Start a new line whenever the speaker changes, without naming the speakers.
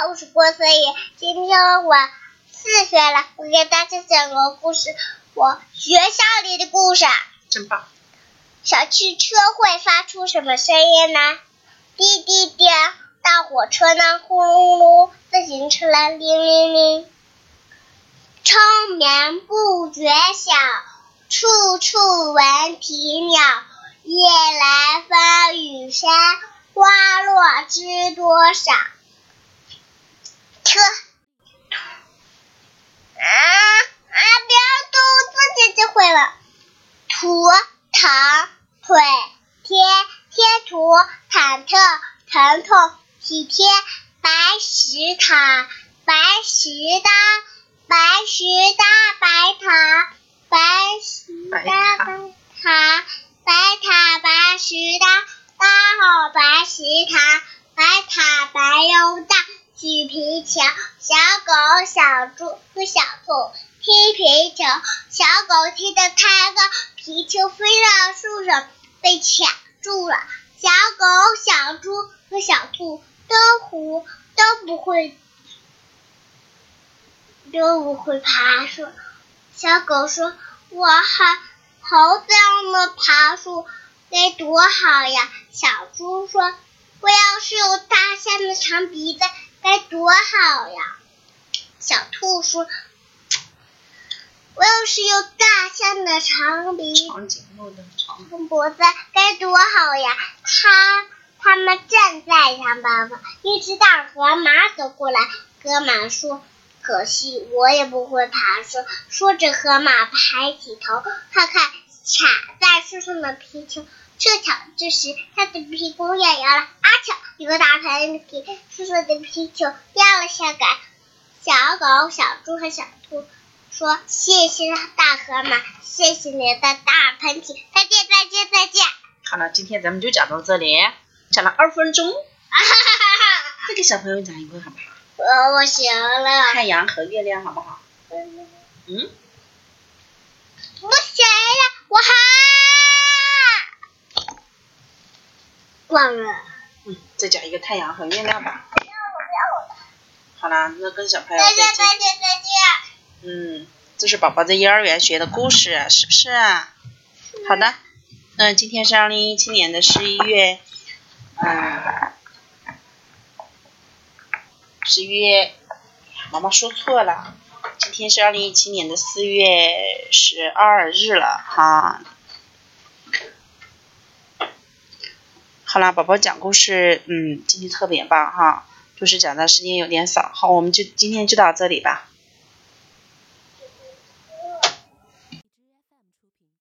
好，我是郭思怡。今天我四岁了，我给大家讲个故事，我学校里的故事。
真棒！
小汽车会发出什么声音呢？滴滴滴，大火车呢？呼噜噜，自行车呢？铃铃铃。春眠不觉晓，处处闻啼鸟。夜来风雨声，花落知多少。车，啊啊！不要动，自己就会了。图腾腿贴贴图忐忑疼痛体贴白石塔白石搭白石搭白塔白石搭白塔白塔白石搭搭好白石塔白塔白又大举皮球小狗小猪和小兔踢皮球小狗踢得太高。皮球飞到树上，被卡住了。小狗、小猪和小兔都不都不会都不会爬树。小狗说：“我还猴子样的爬树该多好呀！”小猪说：“我要是有大象的长鼻子该多好呀！”小兔说。我要是有大象的长鼻、
长颈鹿的长
脖子，该多好呀！它它们正在想办法。一只大河马走过来，河马说：“可惜我也不会爬树。”说着，河马抬起头，看看卡在树上的皮球。正巧这时，它的屁股也摇了，啊巧，一个大喷嚏，湿湿的皮球掉了下来。小狗、小猪和小兔。说谢谢大河马，谢谢你的大喷嚏，再见再见再见。
好了，今天咱们就讲到这里，讲了二分钟。再给小朋友讲一个好不好？
我我行了。
太阳和月亮好不好？嗯。
不行了，我还忘了。
嗯，再讲一个太阳和月亮吧。好啦，那跟小朋友
再见再见再见。
嗯，这是宝宝在幼儿园学的故事，是不是？好的，那，今天是二零一七年的十一月，嗯，十一月，妈妈说错了，今天是二零一七年的四月十二日了，哈。好啦，宝宝讲故事，嗯，今天特别棒哈，就是讲的时间有点少，好，我们就今天就到这里吧。